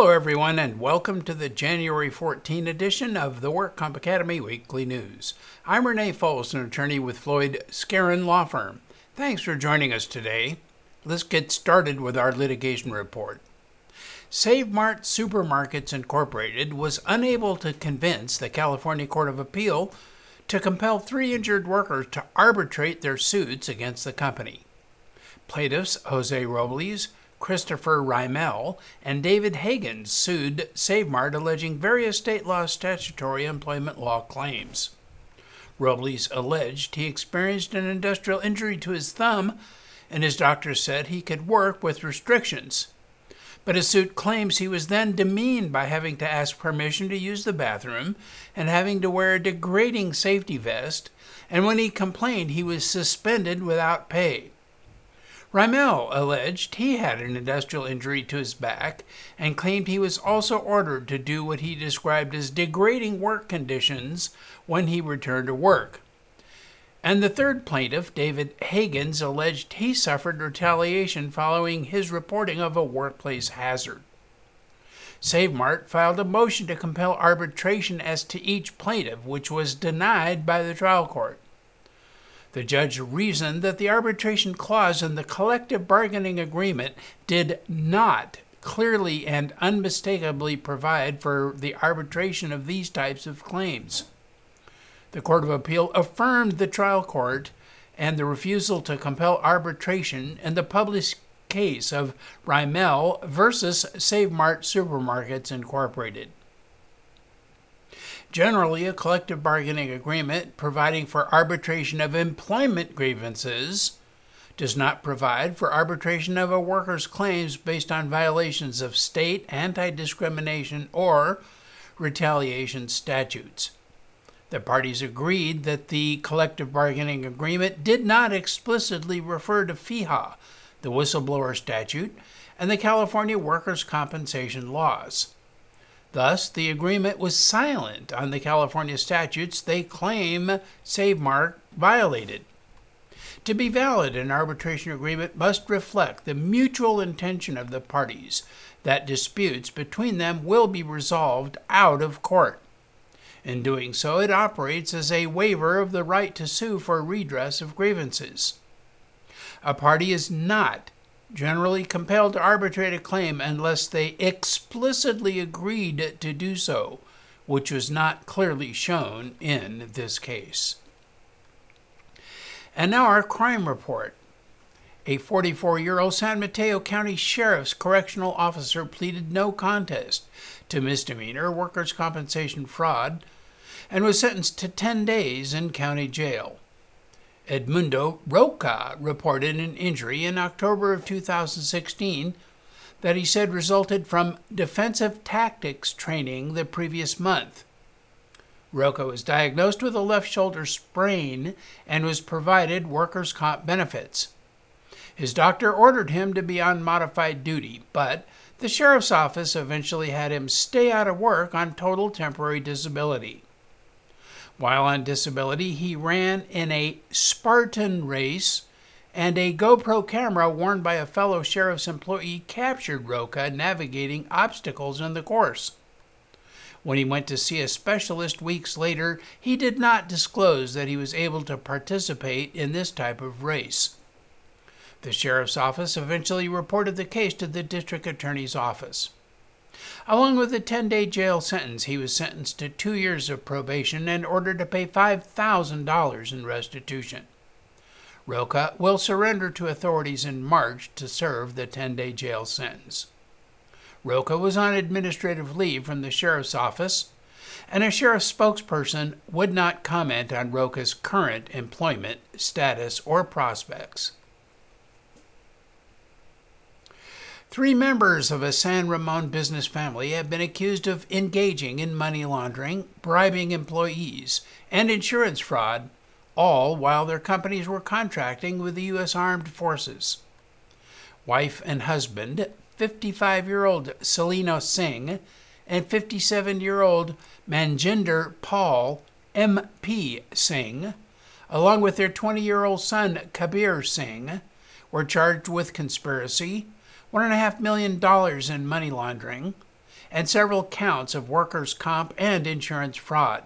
Hello, everyone, and welcome to the January 14 edition of the Work Comp Academy Weekly News. I'm Renee Foles, an attorney with Floyd Skeren Law Firm. Thanks for joining us today. Let's get started with our litigation report. Save Mart Supermarkets Incorporated was unable to convince the California Court of Appeal to compel three injured workers to arbitrate their suits against the company. Plaintiffs Jose Robles, Christopher Reimel, and David Hagen sued SaveMart alleging various state law statutory employment law claims. Robles alleged he experienced an industrial injury to his thumb, and his doctor said he could work with restrictions. But his suit claims he was then demeaned by having to ask permission to use the bathroom and having to wear a degrading safety vest, and when he complained, he was suspended without pay. Reimel alleged he had an industrial injury to his back and claimed he was also ordered to do what he described as degrading work conditions when he returned to work. And the third plaintiff, David Hagens, alleged he suffered retaliation following his reporting of a workplace hazard. SaveMart filed a motion to compel arbitration as to each plaintiff, which was denied by the trial court. The judge reasoned that the arbitration clause in the collective bargaining agreement did not clearly and unmistakably provide for the arbitration of these types of claims. The Court of Appeal affirmed the trial court and the refusal to compel arbitration in the published case of Reimel versus Save Mart Supermarkets Incorporated. Generally, a collective bargaining agreement providing for arbitration of employment grievances does not provide for arbitration of a worker's claims based on violations of state anti discrimination or retaliation statutes. The parties agreed that the collective bargaining agreement did not explicitly refer to FEHA, the whistleblower statute, and the California workers' compensation laws. Thus, the agreement was silent on the California statutes they claim SaveMart violated. To be valid, an arbitration agreement must reflect the mutual intention of the parties that disputes between them will be resolved out of court. In doing so, it operates as a waiver of the right to sue for redress of grievances. A party is not generally compelled to arbitrate a claim unless they explicitly agreed to do so, which was not clearly shown in this case. And now our crime report. A 44 year old San Mateo County Sheriff's Correctional Officer pleaded no contest to misdemeanor workers' compensation fraud and was sentenced to 10 days in county jail. Edmundo Roca reported an injury in October of 2016 that he said resulted from defensive tactics training the previous month. Roca was diagnosed with a left shoulder sprain and was provided workers' comp benefits. His doctor ordered him to be on modified duty, but the sheriff's office eventually had him stay out of work on total temporary disability. While on disability, he ran in a Spartan race, and a GoPro camera worn by a fellow sheriff's employee captured Roca navigating obstacles in the course. When he went to see a specialist weeks later, he did not disclose that he was able to participate in this type of race. The sheriff's office eventually reported the case to the district attorney's office. Along with a 10 day jail sentence, he was sentenced to two years of probation and ordered to pay $5,000 in restitution. Roca will surrender to authorities in March to serve the 10 day jail sentence. Roca was on administrative leave from the sheriff's office, and a sheriff's spokesperson would not comment on Roca's current employment status or prospects. Three members of a San Ramon business family have been accused of engaging in money laundering, bribing employees, and insurance fraud, all while their companies were contracting with the U.S. Armed Forces. Wife and husband, 55 year old Celino Singh and 57 year old Manjinder Paul M.P. Singh, along with their 20 year old son Kabir Singh, were charged with conspiracy $1.5 million in money laundering, and several counts of workers' comp and insurance fraud.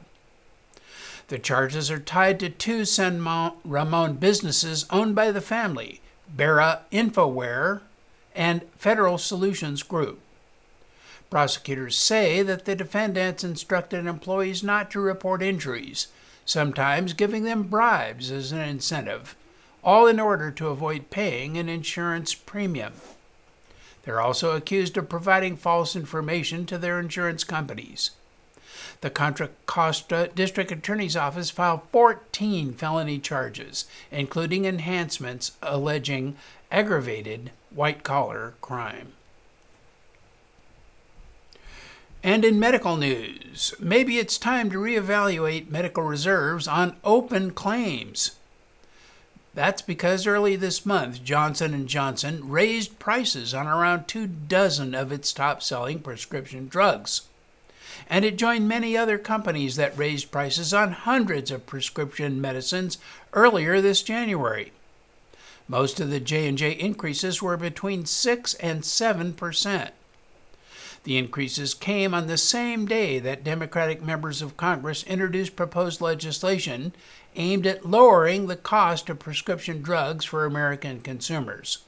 The charges are tied to two San Ramon businesses owned by the family, Barra Infoware and Federal Solutions Group. Prosecutors say that the defendants instructed employees not to report injuries, sometimes giving them bribes as an incentive, all in order to avoid paying an insurance premium. They're also accused of providing false information to their insurance companies. The Contra Costa District Attorney's Office filed 14 felony charges, including enhancements alleging aggravated white collar crime. And in medical news, maybe it's time to reevaluate medical reserves on open claims. That's because early this month, Johnson & Johnson raised prices on around two dozen of its top-selling prescription drugs and it joined many other companies that raised prices on hundreds of prescription medicines earlier this January. Most of the J&J increases were between 6 and 7%. The increases came on the same day that Democratic members of Congress introduced proposed legislation aimed at lowering the cost of prescription drugs for American consumers.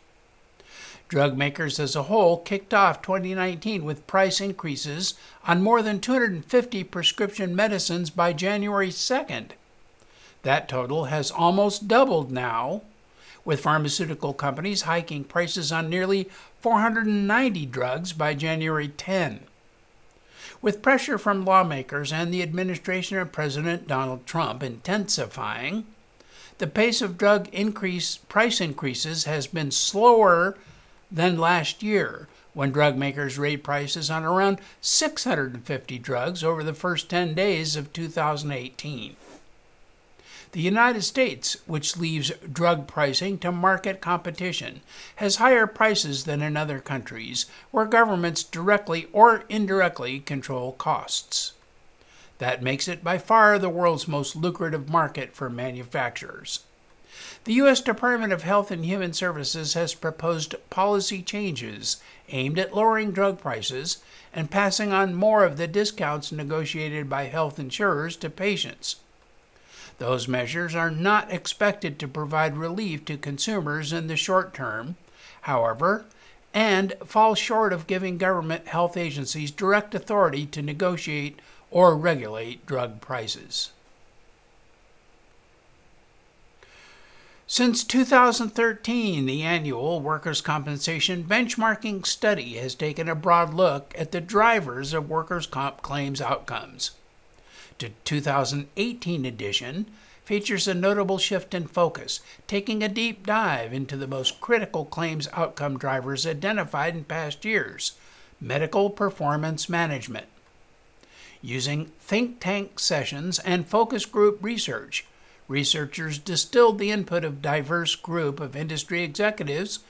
Drug makers as a whole kicked off 2019 with price increases on more than 250 prescription medicines by January 2nd. That total has almost doubled now, with pharmaceutical companies hiking prices on nearly 490 drugs by January 10. With pressure from lawmakers and the administration of President Donald Trump intensifying, the pace of drug increase price increases has been slower than last year when drug makers raised prices on around 650 drugs over the first 10 days of 2018. The United States, which leaves drug pricing to market competition, has higher prices than in other countries where governments directly or indirectly control costs. That makes it by far the world's most lucrative market for manufacturers. The U.S. Department of Health and Human Services has proposed policy changes aimed at lowering drug prices and passing on more of the discounts negotiated by health insurers to patients. Those measures are not expected to provide relief to consumers in the short term, however, and fall short of giving government health agencies direct authority to negotiate or regulate drug prices. Since 2013, the annual Workers' Compensation Benchmarking Study has taken a broad look at the drivers of workers' comp claims outcomes. The 2018 edition features a notable shift in focus, taking a deep dive into the most critical claims outcome drivers identified in past years medical performance management. Using think tank sessions and focus group research, researchers distilled the input of diverse group of industry executives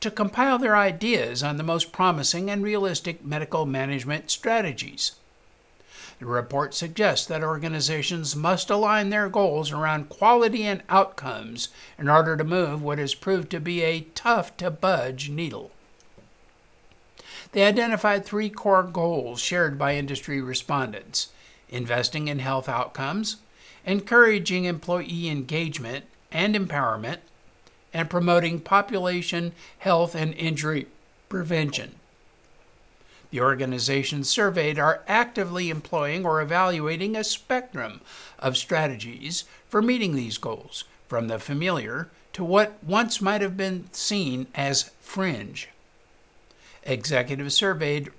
to compile their ideas on the most promising and realistic medical management strategies. The report suggests that organizations must align their goals around quality and outcomes in order to move what has proved to be a tough to budge needle. They identified three core goals shared by industry respondents investing in health outcomes, encouraging employee engagement and empowerment, and promoting population health and injury prevention. The organizations surveyed are actively employing or evaluating a spectrum of strategies for meeting these goals, from the familiar to what once might have been seen as fringe. Executives surveyed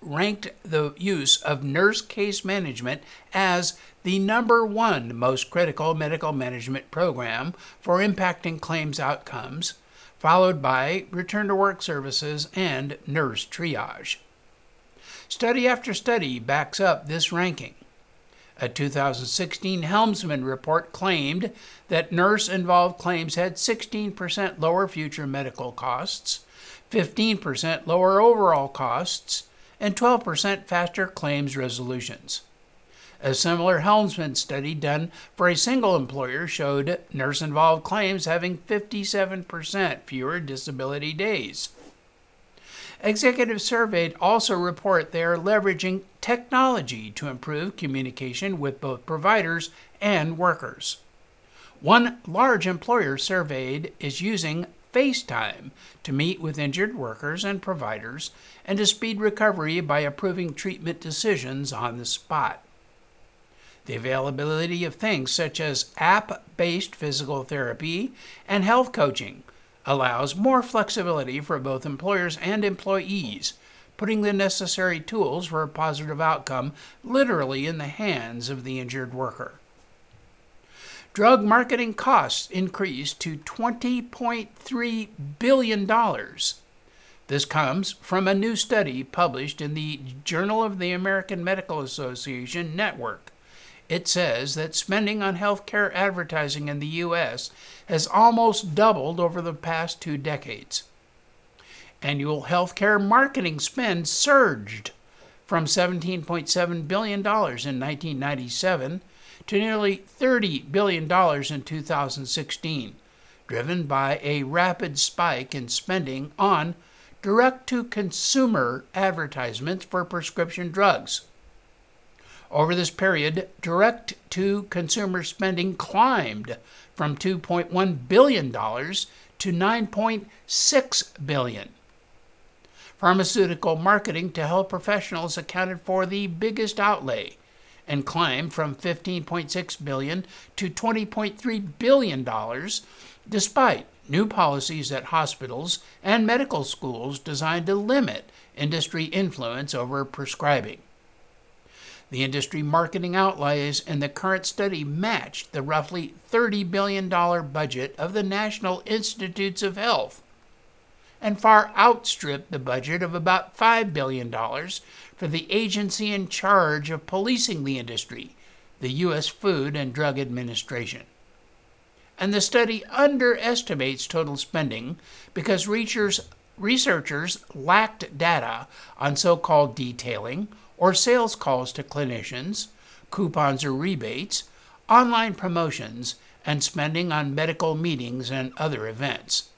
ranked the use of nurse case management as the number one most critical medical management program for impacting claims outcomes, followed by return to work services and nurse triage. Study after study backs up this ranking. A 2016 Helmsman report claimed that nurse involved claims had 16% lower future medical costs, 15% lower overall costs, and 12% faster claims resolutions. A similar Helmsman study done for a single employer showed nurse involved claims having 57% fewer disability days. Executives surveyed also report they are leveraging technology to improve communication with both providers and workers. One large employer surveyed is using FaceTime to meet with injured workers and providers and to speed recovery by approving treatment decisions on the spot. The availability of things such as app based physical therapy and health coaching allows more flexibility for both employers and employees, putting the necessary tools for a positive outcome literally in the hands of the injured worker. Drug marketing costs increased to $20.3 billion. This comes from a new study published in the Journal of the American Medical Association Network. It says that spending on healthcare advertising in the U.S. has almost doubled over the past two decades. Annual healthcare marketing spend surged from $17.7 billion in 1997 to nearly $30 billion in 2016, driven by a rapid spike in spending on direct to consumer advertisements for prescription drugs. Over this period, direct to consumer spending climbed from $2.1 billion to 9.6 billion. Pharmaceutical marketing to health professionals accounted for the biggest outlay and climbed from 15.6 billion to 20.3 billion dollars despite new policies at hospitals and medical schools designed to limit industry influence over prescribing. The industry marketing outlays in the current study matched the roughly $30 billion budget of the National Institutes of Health and far outstripped the budget of about $5 billion for the agency in charge of policing the industry, the U.S. Food and Drug Administration. And the study underestimates total spending because researchers lacked data on so called detailing or sales calls to clinicians, coupons or rebates, online promotions, and spending on medical meetings and other events.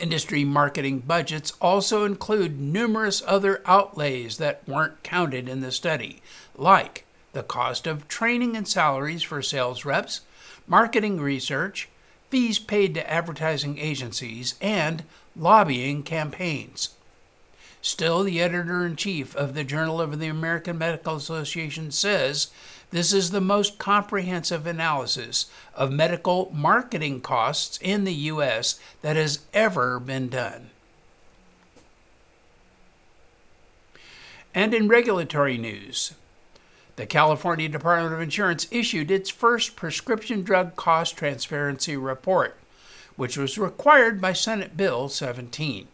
Industry marketing budgets also include numerous other outlays that weren't counted in the study, like the cost of training and salaries for sales reps, marketing research, fees paid to advertising agencies, and lobbying campaigns. Still, the editor in chief of the Journal of the American Medical Association says this is the most comprehensive analysis of medical marketing costs in the U.S. that has ever been done. And in regulatory news, the California Department of Insurance issued its first prescription drug cost transparency report, which was required by Senate Bill 17.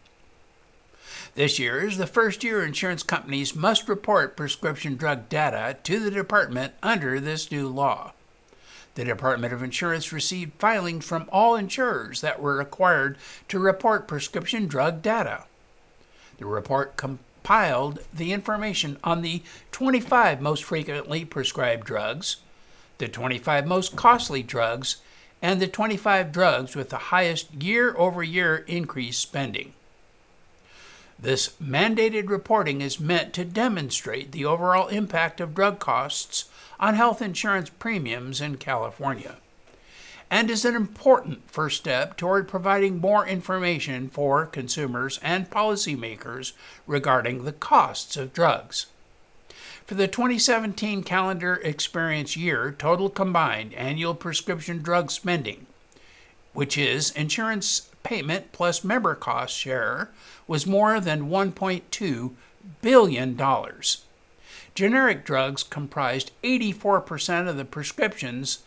This year is the first year insurance companies must report prescription drug data to the department under this new law. The Department of Insurance received filings from all insurers that were required to report prescription drug data. The report compiled the information on the 25 most frequently prescribed drugs, the 25 most costly drugs, and the 25 drugs with the highest year over year increased spending. This mandated reporting is meant to demonstrate the overall impact of drug costs on health insurance premiums in California and is an important first step toward providing more information for consumers and policymakers regarding the costs of drugs. For the 2017 calendar experience year, total combined annual prescription drug spending, which is insurance payment plus member cost share, was more than $1.2 billion. Generic drugs comprised 84% of the prescriptions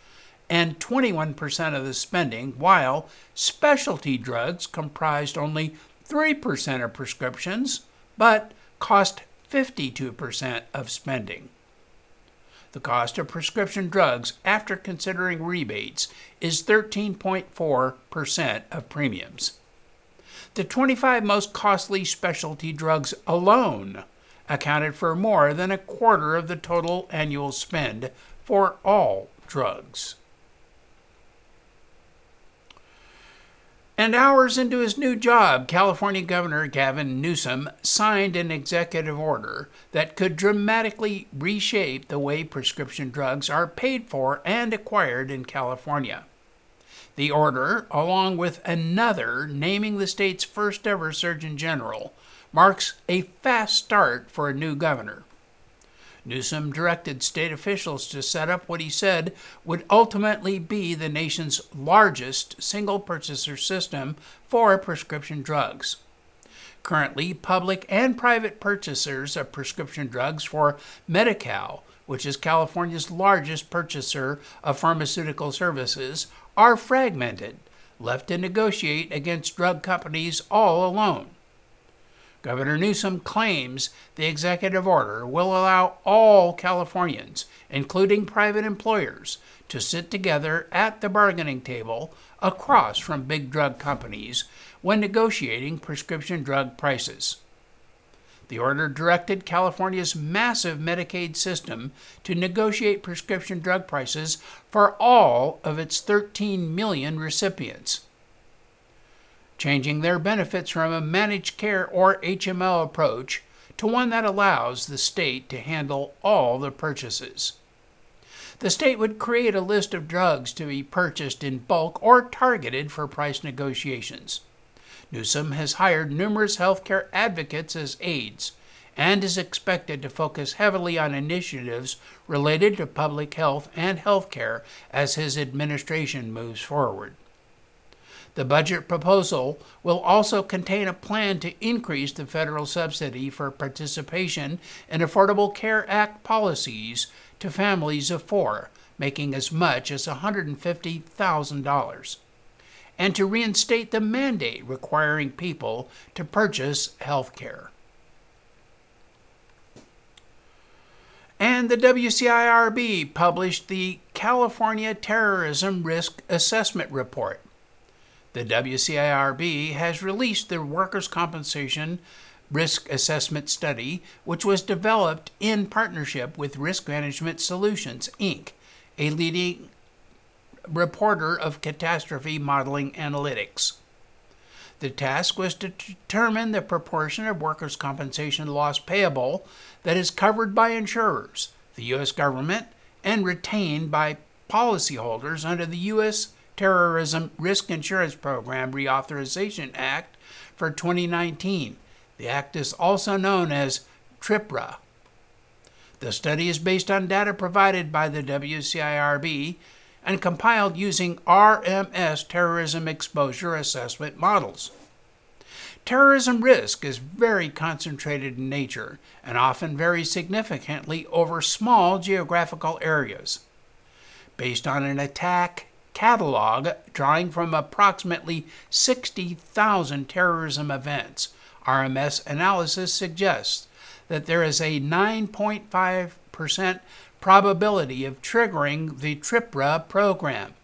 and 21% of the spending, while specialty drugs comprised only 3% of prescriptions but cost 52% of spending. The cost of prescription drugs after considering rebates is 13.4% of premiums. The 25 most costly specialty drugs alone accounted for more than a quarter of the total annual spend for all drugs. And hours into his new job, California Governor Gavin Newsom signed an executive order that could dramatically reshape the way prescription drugs are paid for and acquired in California. The order, along with another naming the state's first ever Surgeon General, marks a fast start for a new governor. Newsom directed state officials to set up what he said would ultimately be the nation's largest single purchaser system for prescription drugs. Currently, public and private purchasers of prescription drugs for Medi Cal, which is California's largest purchaser of pharmaceutical services, are fragmented, left to negotiate against drug companies all alone. Governor Newsom claims the executive order will allow all Californians, including private employers, to sit together at the bargaining table across from big drug companies when negotiating prescription drug prices. The order directed California's massive Medicaid system to negotiate prescription drug prices for all of its 13 million recipients changing their benefits from a managed care or HMO approach to one that allows the state to handle all the purchases. The state would create a list of drugs to be purchased in bulk or targeted for price negotiations. Newsom has hired numerous healthcare advocates as aides and is expected to focus heavily on initiatives related to public health and healthcare as his administration moves forward. The budget proposal will also contain a plan to increase the federal subsidy for participation in Affordable Care Act policies to families of four, making as much as $150,000, and to reinstate the mandate requiring people to purchase health care. And the WCIRB published the California Terrorism Risk Assessment Report. The WCIRB has released the Workers' Compensation Risk Assessment Study, which was developed in partnership with Risk Management Solutions, Inc., a leading reporter of catastrophe modeling analytics. The task was to determine the proportion of workers' compensation loss payable that is covered by insurers, the U.S. government, and retained by policyholders under the U.S. Terrorism Risk Insurance Program Reauthorization Act for 2019. The act is also known as TRIPRA. The study is based on data provided by the WCIRB and compiled using RMS terrorism exposure assessment models. Terrorism risk is very concentrated in nature and often varies significantly over small geographical areas. Based on an attack catalog drawing from approximately 60,000 terrorism events. RMS analysis suggests that there is a 9.5% probability of triggering the TRIPRA program.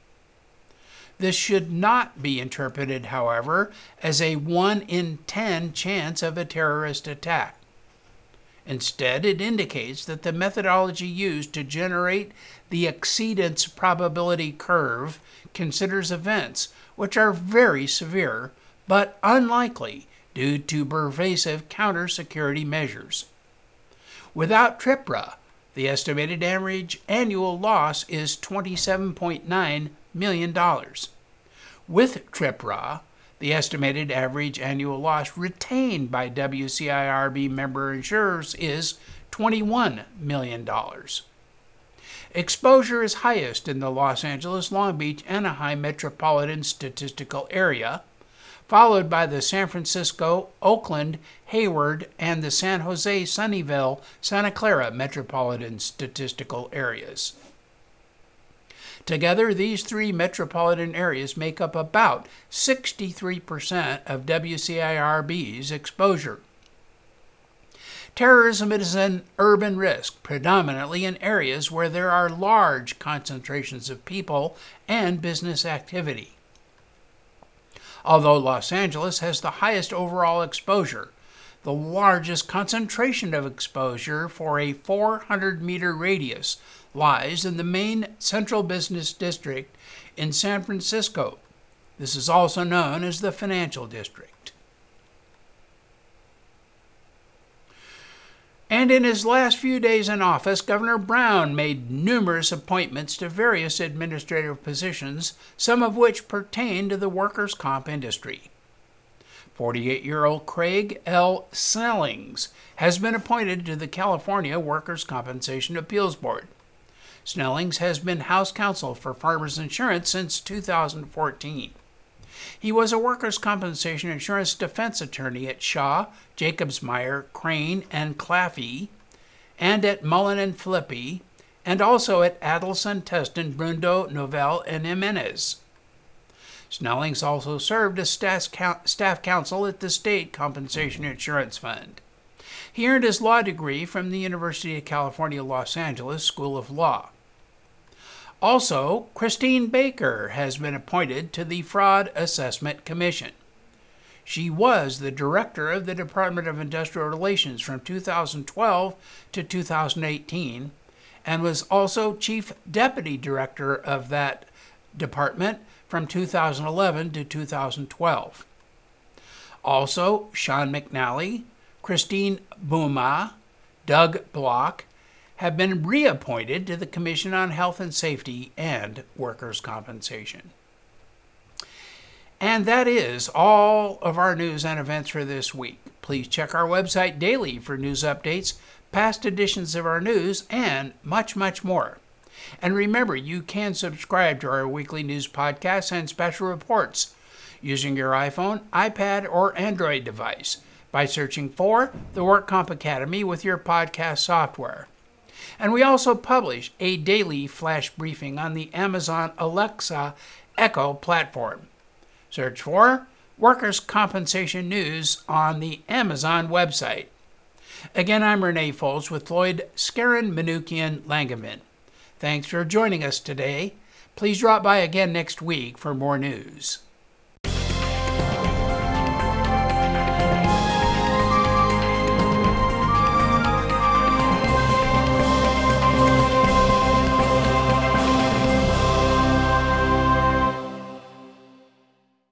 This should not be interpreted, however, as a 1 in 10 chance of a terrorist attack. Instead, it indicates that the methodology used to generate the exceedance probability curve considers events which are very severe but unlikely due to pervasive counter security measures. Without TRIPRA, the estimated average annual loss is $27.9 million. With TRIPRA, the estimated average annual loss retained by WCIRB member insurers is $21 million. Exposure is highest in the Los Angeles, Long Beach, Anaheim metropolitan statistical area, followed by the San Francisco, Oakland, Hayward, and the San Jose, Sunnyvale, Santa Clara metropolitan statistical areas. Together, these three metropolitan areas make up about 63% of WCIRB's exposure. Terrorism is an urban risk, predominantly in areas where there are large concentrations of people and business activity. Although Los Angeles has the highest overall exposure, the largest concentration of exposure for a 400 meter radius lies in the main central business district in San Francisco, This is also known as the Financial District. And in his last few days in office, Governor Brown made numerous appointments to various administrative positions, some of which pertain to the workers' comp industry. 48 year old Craig L. Snellings has been appointed to the California Workers' Compensation Appeals Board. Snellings has been House Counsel for Farmers Insurance since 2014. He was a workers' compensation insurance defense attorney at Shaw, Jacobsmeyer, Crain, and Claffey, and at Mullen and Filippi, and also at Adelson, Testan, Brundo, Novell, and Jimenez. Snellings also served as staff counsel at the State Compensation Insurance Fund. He earned his law degree from the University of California, Los Angeles School of Law. Also, Christine Baker has been appointed to the Fraud Assessment Commission. She was the director of the Department of Industrial Relations from 2012 to 2018 and was also chief deputy director of that department from 2011 to 2012. Also, Sean McNally, Christine Bouma, Doug Bloch, have been reappointed to the Commission on Health and Safety and Workers' Compensation. And that is all of our news and events for this week. Please check our website daily for news updates, past editions of our news, and much, much more. And remember, you can subscribe to our weekly news podcasts and special reports using your iPhone, iPad, or Android device by searching for the WorkComp Academy with your podcast software. And we also publish a daily flash briefing on the Amazon Alexa Echo platform. Search for Workers' Compensation News on the Amazon website. Again, I'm Renee Foles with Floyd Skeren Manukian Langevin. Thanks for joining us today. Please drop by again next week for more news.